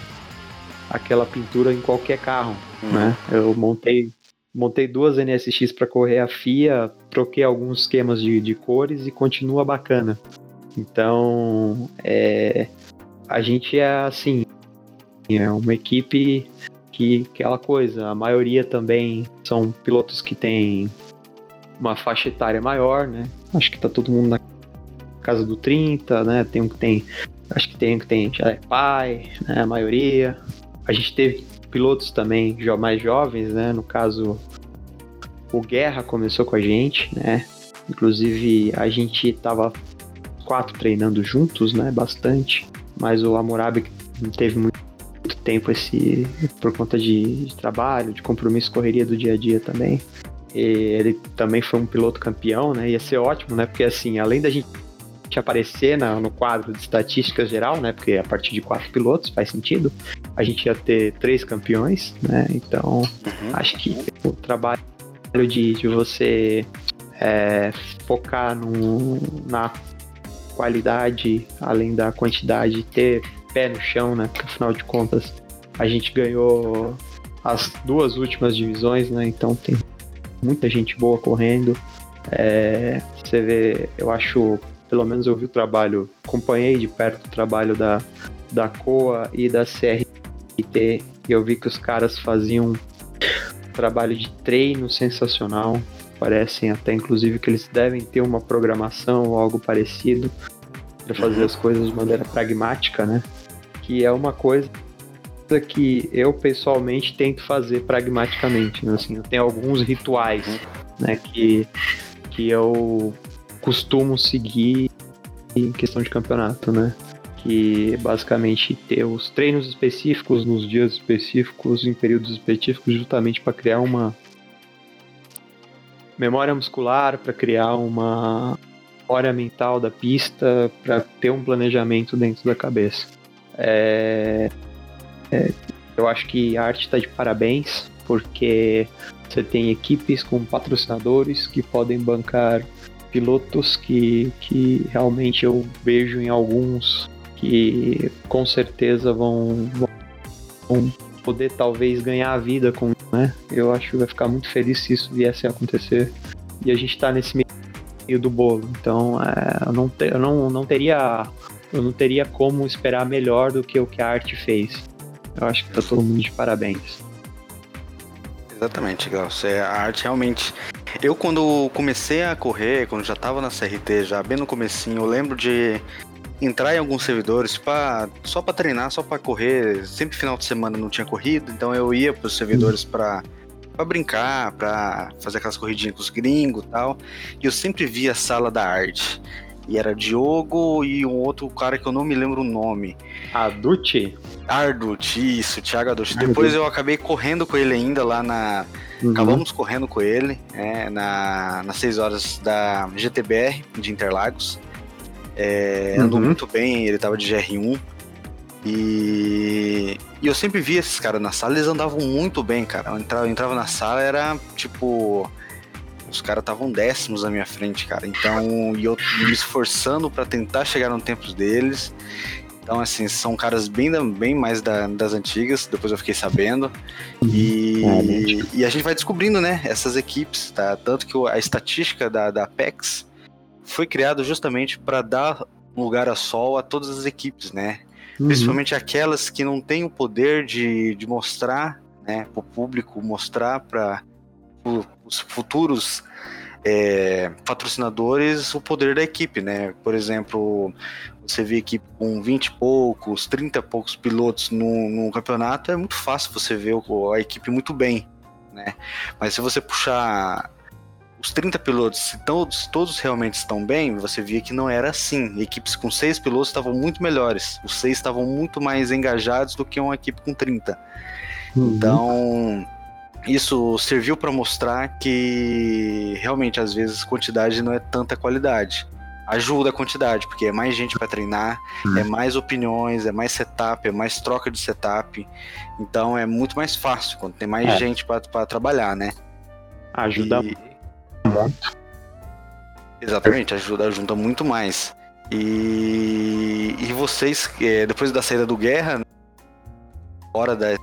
aquela pintura em qualquer carro, uhum. né? Eu montei Montei duas NSX para correr a FIA, troquei alguns esquemas de, de cores e continua bacana. Então, é, a gente é assim, é uma equipe que aquela coisa, a maioria também são pilotos que têm uma faixa etária maior, né? Acho que tá todo mundo na casa do 30, né? Tem um que tem, acho que tem um que tem já é pai, né? A maioria. A gente teve pilotos também mais jovens, né? No caso, o Guerra começou com a gente, né? Inclusive, a gente tava quatro treinando juntos, né? Bastante. Mas o Hammurabi não teve muito tempo esse por conta de, de, trabalho, de compromisso, correria do dia a dia também. E ele também foi um piloto campeão, né? Ia ser ótimo, né? Porque assim, além da gente aparecer na, no quadro de estatísticas geral, né? Porque a partir de quatro pilotos faz sentido. A gente ia ter três campeões, né? Então, uhum. acho que o trabalho de, de você é, focar no, na qualidade, além da quantidade, ter pé no chão, né? Porque afinal de contas a gente ganhou as duas últimas divisões, né? Então tem muita gente boa correndo. É, você vê, eu acho, pelo menos eu vi o trabalho, acompanhei de perto o trabalho da, da COA e da CRT, e eu vi que os caras faziam um trabalho de treino sensacional. Parecem até, inclusive, que eles devem ter uma programação ou algo parecido para fazer uhum. as coisas de maneira pragmática, né? Que é uma coisa que eu pessoalmente tento fazer pragmaticamente, né? assim, eu tenho alguns rituais, né, que, que eu costumo seguir em questão de campeonato, né? Que basicamente ter os treinos específicos nos dias específicos, em períodos específicos, justamente para criar uma memória muscular, para criar uma memória mental da pista, para ter um planejamento dentro da cabeça. É, é, eu acho que a arte está de parabéns, porque você tem equipes com patrocinadores que podem bancar pilotos que, que realmente eu vejo em alguns que com certeza vão, vão poder talvez ganhar a vida com né? Eu acho que vai ficar muito feliz se isso viesse a acontecer. E a gente está nesse meio do bolo. Então, é, eu, não eu não, não teria eu não teria como esperar melhor do que o que a arte fez. Eu acho que tá todo mundo de parabéns. Exatamente, Glaucio. É, a arte realmente. Eu quando comecei a correr, quando já tava na CRT, já bem no comecinho, eu lembro de entrar em alguns servidores pra, só para treinar, só para correr. Sempre final de semana não tinha corrido, então eu ia pros servidores uhum. para para brincar, para fazer aquelas corridinhas com os gringos e tal. E eu sempre via a sala da arte. E era Diogo e um outro cara que eu não me lembro o nome. Aducci? Arducci, isso, Thiago Arducci. Depois eu acabei correndo com ele ainda lá na. Uhum. Acabamos correndo com ele é, na, nas 6 horas da GTBR de Interlagos. É, andou uhum. muito bem, ele tava de GR1. E, e eu sempre via esses caras na sala, eles andavam muito bem, cara. Eu entrava, eu entrava na sala, era tipo os caras estavam décimos na minha frente, cara. Então, e eu me esforçando para tentar chegar no tempo deles. Então, assim, são caras bem, bem mais da, das antigas, depois eu fiquei sabendo. E, é, e, a gente vai descobrindo, né, essas equipes, tá? Tanto que a estatística da, da Apex foi criada justamente para dar lugar a sol a todas as equipes, né? Uhum. Principalmente aquelas que não têm o poder de, de mostrar, né, para o público, mostrar para os futuros é, patrocinadores o poder da equipe, né? Por exemplo, você vê equipe com 20 e poucos, 30 e poucos pilotos no, no campeonato, é muito fácil você ver a equipe muito bem, né? Mas se você puxar os 30 pilotos, se todos, todos realmente estão bem, você via que não era assim. Equipes com seis pilotos estavam muito melhores. Os seis estavam muito mais engajados do que uma equipe com 30. Uhum. Então, isso serviu para mostrar que realmente às vezes quantidade não é tanta qualidade. Ajuda a quantidade, porque é mais gente para treinar, hum. é mais opiniões, é mais setup, é mais troca de setup. Então é muito mais fácil quando tem mais é. gente para trabalhar, né? Ajuda e... muito. Exatamente, ajuda, ajuda muito mais. E, e vocês, é, depois da saída do Guerra, hora da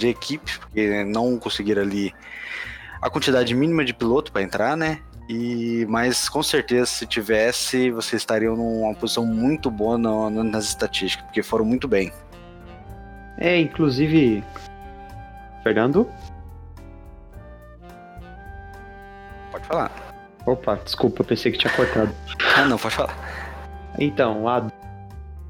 de equipe, porque não conseguiram ali a quantidade mínima de piloto para entrar, né? E, mas com certeza, se tivesse, vocês estariam numa posição muito boa no, no, nas estatísticas, porque foram muito bem. É, inclusive. Fernando? Pode falar. Opa, desculpa, pensei que tinha cortado. ah, não, pode falar. Então, a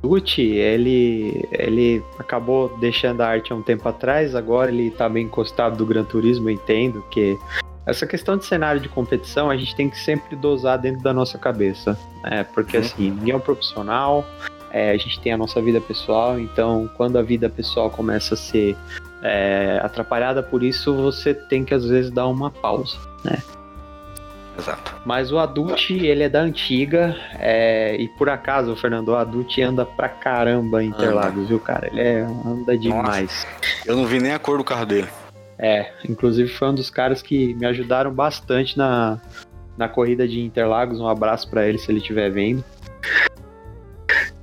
Gucci, ele, ele acabou deixando a arte há um tempo atrás, agora ele tá bem encostado do Gran Turismo, eu entendo que essa questão de cenário de competição a gente tem que sempre dosar dentro da nossa cabeça, né? Porque uhum. assim, ninguém é um profissional, é, a gente tem a nossa vida pessoal, então quando a vida pessoal começa a ser é, atrapalhada por isso, você tem que às vezes dar uma pausa, né? Exato. Mas o Adult, ele é da antiga, é, e por acaso, Fernando, o Adult anda pra caramba em Interlagos, viu, cara? Ele é, anda demais. Nossa, eu não vi nem a cor do carro dele. É, inclusive foi um dos caras que me ajudaram bastante na, na corrida de Interlagos. Um abraço para ele se ele estiver vendo.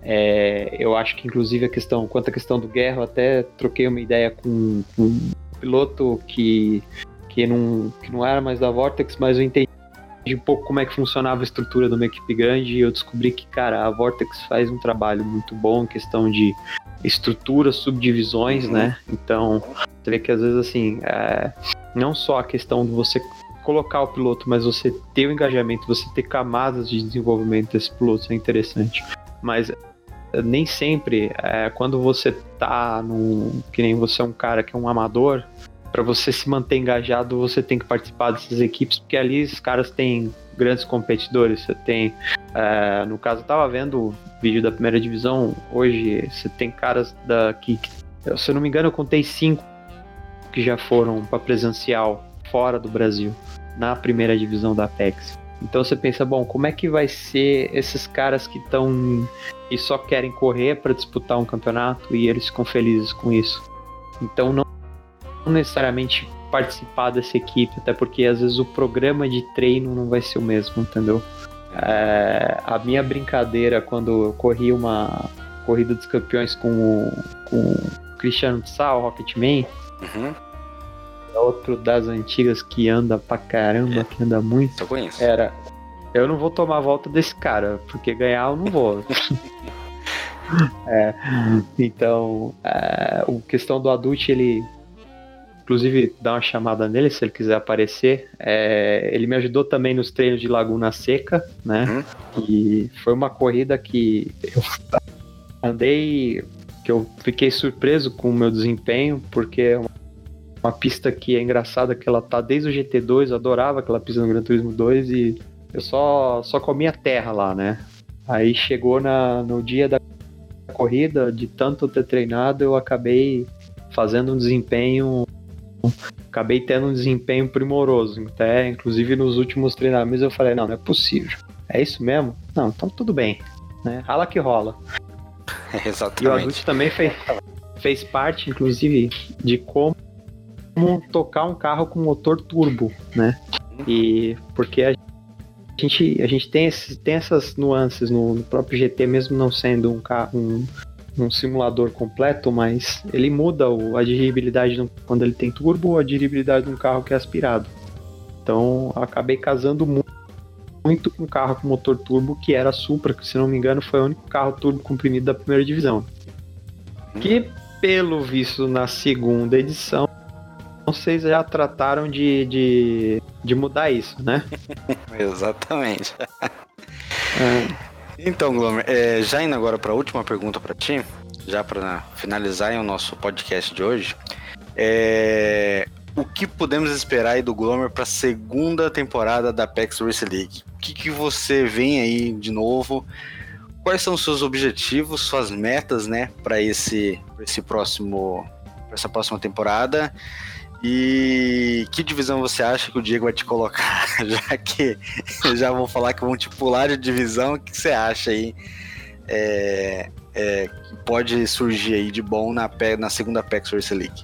É, eu acho que inclusive a questão, quanto à questão do Guerra, eu até troquei uma ideia com, com um piloto que, que, não, que não era mais da Vortex, mas eu entendi um pouco como é que funcionava a estrutura de uma equipe grande e eu descobri que, cara, a Vortex faz um trabalho muito bom em questão de estruturas, subdivisões, uhum. né? Então, você vê que às vezes, assim, é, não só a questão de você colocar o piloto, mas você ter o engajamento, você ter camadas de desenvolvimento desse piloto é interessante. Mas é, nem sempre, é, quando você tá no. que nem você é um cara que é um amador, para você se manter engajado, você tem que participar dessas equipes, porque ali os caras têm grandes competidores. Você tem, é, no caso, eu tava vendo o vídeo da primeira divisão hoje. Você tem caras da que, se eu não me engano, eu contei cinco que já foram para presencial fora do Brasil na primeira divisão da Apex. Então você pensa, bom, como é que vai ser esses caras que estão e só querem correr para disputar um campeonato e eles ficam felizes com isso? Então não necessariamente participar dessa equipe, até porque às vezes o programa de treino não vai ser o mesmo, entendeu? É, a minha brincadeira quando eu corri uma corrida dos campeões com o, com o Cristiano Tsal, Rocketman, uhum outro das antigas que anda pra caramba, é. que anda muito. Eu conheço. Era. Eu não vou tomar a volta desse cara, porque ganhar eu não vou. é, então, é, a questão do adulto, ele. Inclusive, dá uma chamada nele se ele quiser aparecer. É, ele me ajudou também nos treinos de Laguna Seca, né? Uhum. E foi uma corrida que eu andei. que eu fiquei surpreso com o meu desempenho, porque é uma uma pista que é engraçada, que ela tá desde o GT2, eu adorava aquela pista no Gran Turismo 2 e eu só, só comia terra lá, né? Aí chegou na, no dia da corrida, de tanto ter treinado, eu acabei fazendo um desempenho. Acabei tendo um desempenho primoroso. Até, inclusive, nos últimos treinamentos eu falei: não, não é possível. É isso mesmo? Não, então tudo bem. Né? Rala que rola. Exatamente. E o Agut também fez, fez parte, inclusive, de como tocar um carro com motor turbo, né? E porque a gente, a gente tem, esses, tem essas nuances no, no, próprio GT, mesmo não sendo um carro, um, um simulador completo, mas ele muda o, a dirigibilidade quando ele tem turbo ou a dirigibilidade de um carro que é aspirado. Então acabei casando muito, muito com um carro com motor turbo que era a Supra, que se não me engano foi o único carro turbo comprimido da primeira divisão. Que pelo visto na segunda edição vocês já trataram de, de, de mudar isso, né? Exatamente. É. Então, Glomer, é, já indo agora para a última pergunta para ti, já para finalizar o nosso podcast de hoje, é, o que podemos esperar aí do Glomer para a segunda temporada da Apex Race League? O que, que você vem aí de novo? Quais são os seus objetivos, suas metas, né, para esse, esse próximo, essa próxima temporada? E que divisão você acha que o Diego vai te colocar? Já que já vou falar que vão te pular de divisão, o que você acha aí? É, é, que pode surgir aí de bom na, na segunda PEX Race League?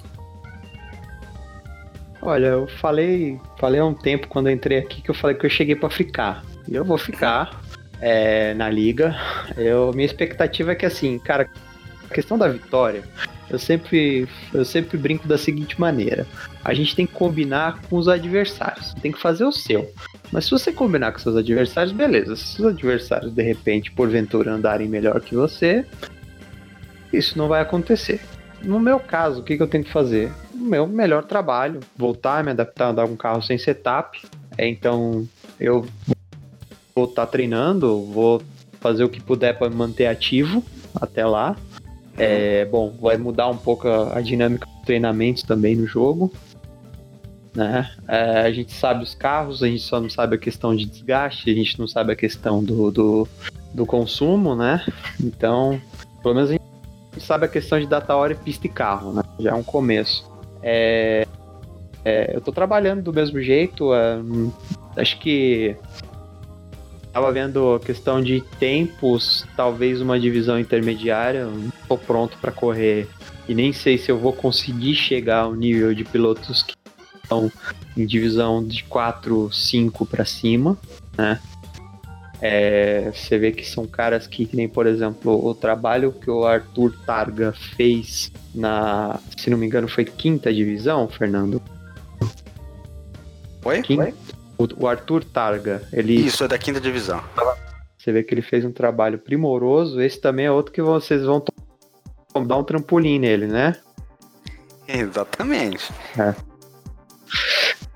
Olha, eu falei, falei há um tempo quando eu entrei aqui que eu falei que eu cheguei para ficar. E eu vou ficar é, na liga. Eu, minha expectativa é que assim, cara, questão da vitória eu sempre, eu sempre brinco da seguinte maneira: a gente tem que combinar com os adversários, tem que fazer o seu. Mas se você combinar com seus adversários, beleza. Se os adversários de repente, porventura, andarem melhor que você, isso não vai acontecer. No meu caso, o que, que eu tenho que fazer? O meu melhor trabalho, voltar me adaptar andar um carro sem setup. É, então, eu vou estar tá treinando, vou fazer o que puder para me manter ativo até lá. É, bom, vai mudar um pouco a, a dinâmica dos treinamentos também no jogo. Né? É, a gente sabe os carros, a gente só não sabe a questão de desgaste, a gente não sabe a questão do, do, do consumo, né? Então, pelo menos a gente sabe a questão de data hora, pista e carro, né? Já é um começo. É, é, eu tô trabalhando do mesmo jeito, é, acho que Tava vendo a questão de tempos, talvez uma divisão intermediária. Não tô pronto para correr e nem sei se eu vou conseguir chegar ao nível de pilotos que estão em divisão de 4, 5 para cima, né? É, você vê que são caras que, que nem, por exemplo, o trabalho que o Arthur Targa fez na, se não me engano, foi quinta divisão, Fernando? Oi? Quinta, o, o Arthur Targa, ele. Isso, é da quinta divisão. Você vê que ele fez um trabalho primoroso. Esse também é outro que vocês vão dar um trampolim nele, né? Exatamente. É.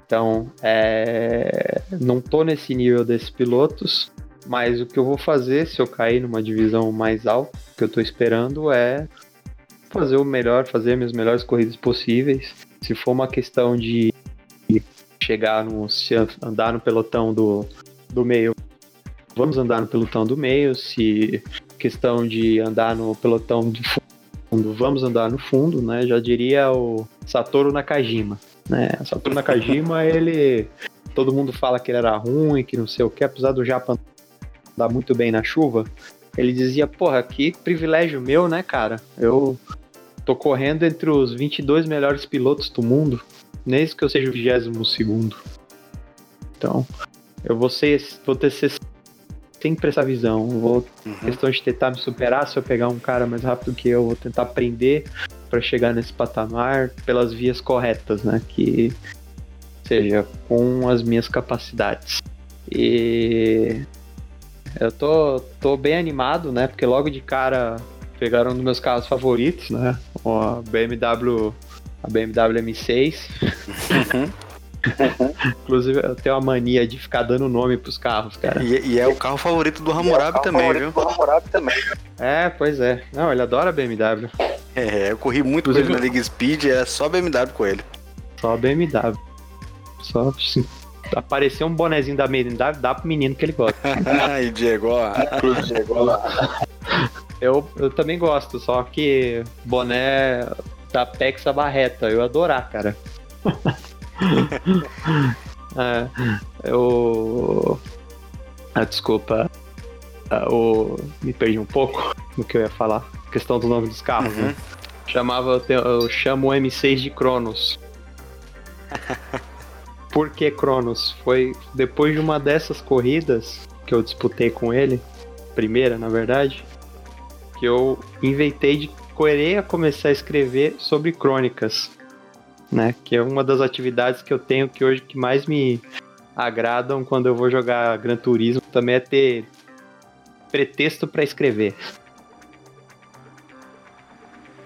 Então, é... não tô nesse nível desses pilotos, mas o que eu vou fazer se eu cair numa divisão mais alta, que eu tô esperando, é fazer o melhor, fazer as minhas melhores corridas possíveis. Se for uma questão de chegar no. Se andar no pelotão do, do meio, vamos andar no pelotão do meio. Se questão de andar no pelotão do fundo, vamos andar no fundo, né? Já diria o Satoru Nakajima. Né? Satoru Nakajima, ele. Todo mundo fala que ele era ruim, que não sei o que, apesar do Japão andar muito bem na chuva. Ele dizia, porra, que privilégio meu, né, cara? Eu tô correndo entre os 22 melhores pilotos do mundo, nem que eu seja o 22 segundo. Então, eu vou, ser, vou ter sempre essa visão. Vou, uhum. questão de tentar me superar, se eu pegar um cara mais rápido que eu, vou tentar aprender para chegar nesse patamar pelas vias corretas, né? Que seja com as minhas capacidades. E eu tô, tô bem animado, né? Porque logo de cara pegaram um dos meus carros favoritos, né? A BMW, a BMW M6. Uhum. Inclusive, eu tenho uma mania de ficar dando nome pros carros, cara. E, e é o carro favorito do Hammurabi é também, viu? Do Hammurabi também. É, pois é. Não, ele adora BMW. É, eu corri muito Inclusive, com ele na League Speed, é só BMW com ele. Só BMW. Só assim, aparecer um bonezinho da BMW, dá pro menino que ele gosta. e Diego, ó. Diego, ó. Eu, eu também gosto, só que boné da Pexa Barreta, eu adorar, cara. é, eu. Ah, desculpa. Ah, o... Me perdi um pouco no que eu ia falar. questão do nome dos carros, uhum. né? Chamava, eu chamo o M6 de Cronos. Por que Cronos? Foi depois de uma dessas corridas que eu disputei com ele, primeira na verdade, que eu inventei de querer começar a escrever sobre crônicas, né? Que é uma das atividades que eu tenho que hoje que mais me agradam quando eu vou jogar Gran Turismo também é ter pretexto para escrever.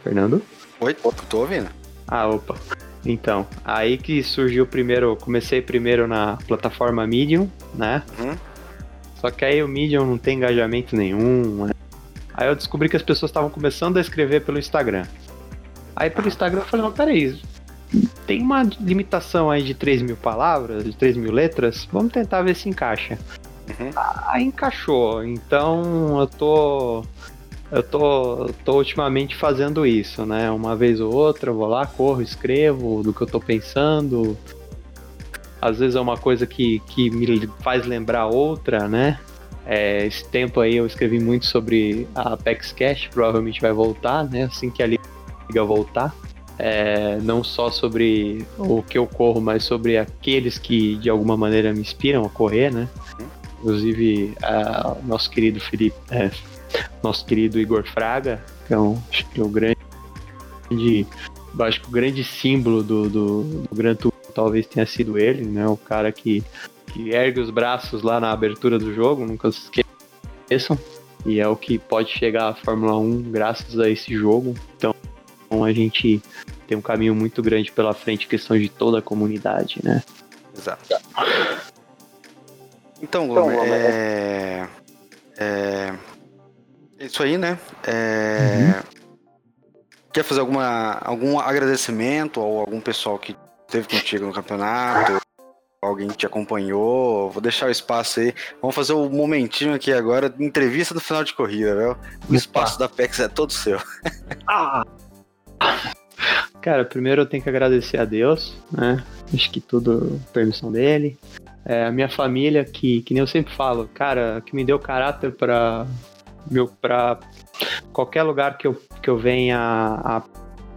Fernando? Oi, tô ouvindo. Ah, opa. Então, aí que surgiu primeiro, comecei primeiro na plataforma Medium, né? Uhum. Só que aí o Medium não tem engajamento nenhum, né? Aí eu descobri que as pessoas estavam começando a escrever pelo Instagram. Aí pelo Instagram eu falei, não, peraí, tem uma limitação aí de 3 mil palavras, de 3 mil letras, vamos tentar ver se encaixa. Uhum. Aí encaixou, então eu tô. Eu tô, tô ultimamente fazendo isso, né? Uma vez ou outra, eu vou lá, corro, escrevo do que eu tô pensando. Às vezes é uma coisa que, que me faz lembrar outra, né? É, esse tempo aí eu escrevi muito sobre a Apex Cash, provavelmente vai voltar, né? Assim que a liga voltar. É, não só sobre o que eu corro, mas sobre aqueles que de alguma maneira me inspiram a correr, né? Inclusive o nosso querido Felipe, é, nosso querido Igor Fraga, que é um, que é um grande, acho que o grande símbolo do, do, do Gran Turismo talvez tenha sido ele, né? O cara que que ergue os braços lá na abertura do jogo, nunca se esqueçam. E é o que pode chegar à Fórmula 1 graças a esse jogo. Então a gente tem um caminho muito grande pela frente, questão de toda a comunidade, né? Exato. Então, então é... é... Isso aí, né? É... Uhum. Quer fazer alguma, algum agradecimento ou algum pessoal que esteve contigo no campeonato? Alguém que te acompanhou. Vou deixar o espaço aí. Vamos fazer um momentinho aqui agora, entrevista do final de corrida, viu? O espaço da PEX é todo seu. ah. Cara, primeiro eu tenho que agradecer a Deus, né? Acho que tudo permissão dele. É, a minha família, que, que nem eu sempre falo, cara, que me deu caráter para meu para qualquer lugar que eu, que eu venha a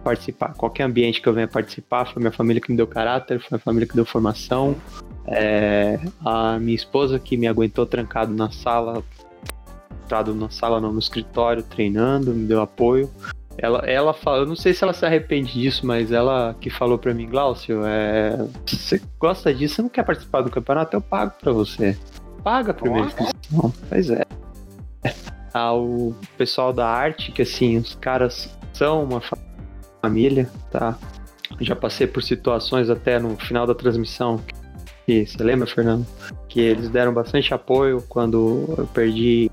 participar, qualquer ambiente que eu venha participar, foi minha família que me deu caráter, foi a família que deu formação, É, a minha esposa que me aguentou trancado na sala, trancado na sala não, no escritório, treinando, me deu apoio. Ela, ela fala, eu não sei se ela se arrepende disso, mas ela que falou para mim, Glaucio, é, você gosta disso, você não quer participar do campeonato, eu pago para você. Paga primeiro. Não, pois é. Ah, o pessoal da arte, que assim, os caras são uma família, tá? Já passei por situações até no final da transmissão. Que, você lembra, Fernando? Que eles deram bastante apoio quando eu perdi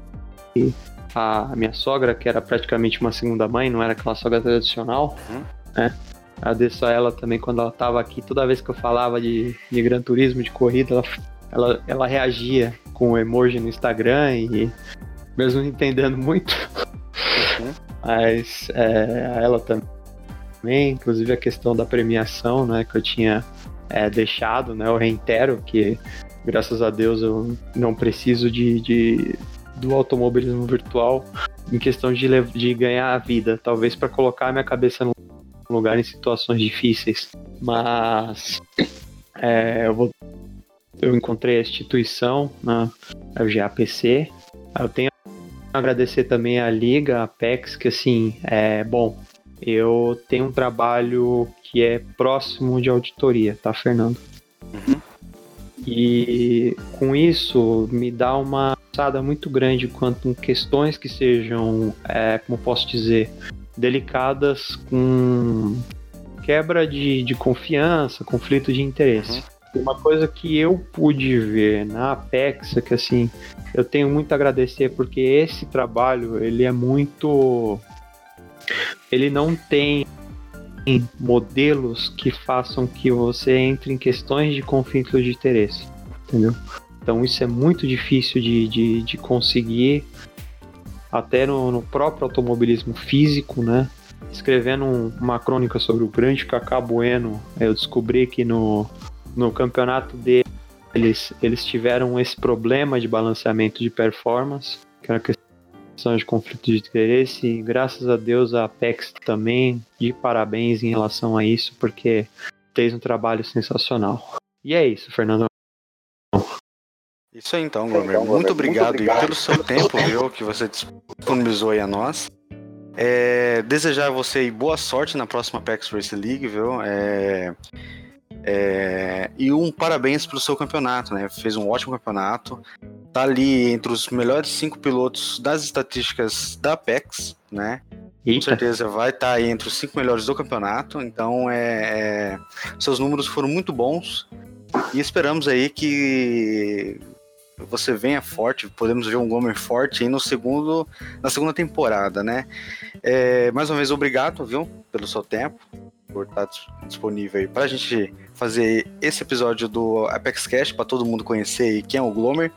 a minha sogra, que era praticamente uma segunda mãe, não era aquela sogra tradicional, uhum. né? Agradeço a ela também quando ela estava aqui. Toda vez que eu falava de, de Gran Turismo, de corrida, ela, ela, ela reagia com o emoji no Instagram e mesmo não entendendo muito. Uhum. Mas é, ela também, inclusive a questão da premiação, né, que eu tinha é, deixado, né, eu reitero que graças a Deus eu não preciso de, de do automobilismo virtual em questão de, de ganhar a vida, talvez para colocar a minha cabeça num lugar em situações difíceis, mas é, eu vou eu encontrei a instituição na GAPC, eu tenho a agradecer também a Liga, a Apex, que assim, é bom, eu tenho um trabalho que é próximo de auditoria, tá, Fernando? Uhum. E com isso me dá uma passada muito grande quanto em questões que sejam, é, como posso dizer, delicadas com quebra de, de confiança, conflito de interesse. Uhum. Uma coisa que eu pude ver na Apex é que assim, eu tenho muito a agradecer porque esse trabalho, ele é muito ele não tem modelos que façam que você entre em questões de conflito de interesse, entendeu? Então isso é muito difícil de, de, de conseguir até no, no, próprio automobilismo físico, né? Escrevendo um, uma crônica sobre o grande Cacá Bueno, eu descobri que no, no campeonato deles, eles tiveram esse problema de balanceamento de performance, que era questão de conflito de interesse, e graças a Deus a Apex também, de parabéns em relação a isso, porque fez um trabalho sensacional. E é isso, Fernando. Isso aí então, Gomer. Então, muito obrigado, muito obrigado. pelo seu tempo, viu, que você disponibilizou aí a nós. É, desejar a você boa sorte na próxima Apex Race League, viu? É, é, e um parabéns pelo seu campeonato, né? Fez um ótimo campeonato. Tá ali entre os melhores cinco pilotos das estatísticas da Apex, né? Eita. Com certeza vai estar tá aí entre os cinco melhores do campeonato. Então, é, é, seus números foram muito bons. E esperamos aí que você venha forte, podemos ver um Gomer forte aí no segundo, na segunda temporada, né? É, mais uma vez, obrigado, viu, pelo seu tempo por estar disponível aí para a gente fazer esse episódio do Apex Cash para todo mundo conhecer quem é o Glomer.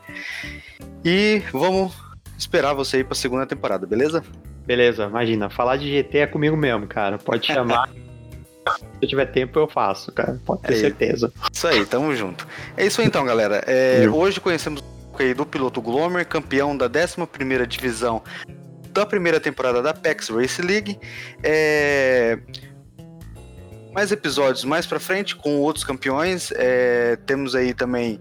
E vamos esperar você aí para a segunda temporada, beleza? Beleza, imagina, falar de GT é comigo mesmo, cara. Pode chamar. Se eu tiver tempo, eu faço, cara. Pode ter é, certeza. Isso aí, tamo junto. É isso aí então, galera. É, hoje conhecemos do piloto Glomer, campeão da 11 divisão da primeira temporada da PEX Race League. É, mais episódios mais para frente com outros campeões. É, temos aí também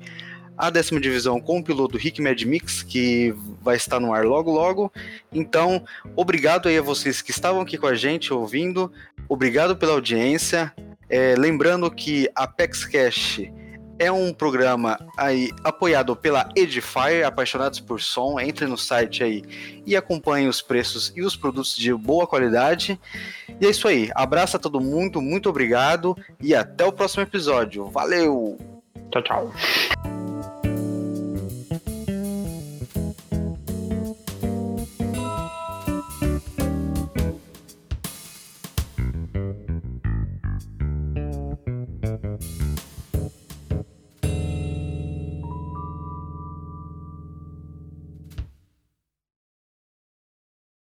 a décima divisão com o piloto Rick Mad Mix, que vai estar no ar logo logo. Então, obrigado aí a vocês que estavam aqui com a gente ouvindo. Obrigado pela audiência. É, lembrando que a PEX Cash é um programa aí apoiado pela Edifier, apaixonados por som. Entre no site aí e acompanhe os preços e os produtos de boa qualidade. E é isso aí. Abraço a todo mundo, muito obrigado e até o próximo episódio. Valeu! Tchau, tchau.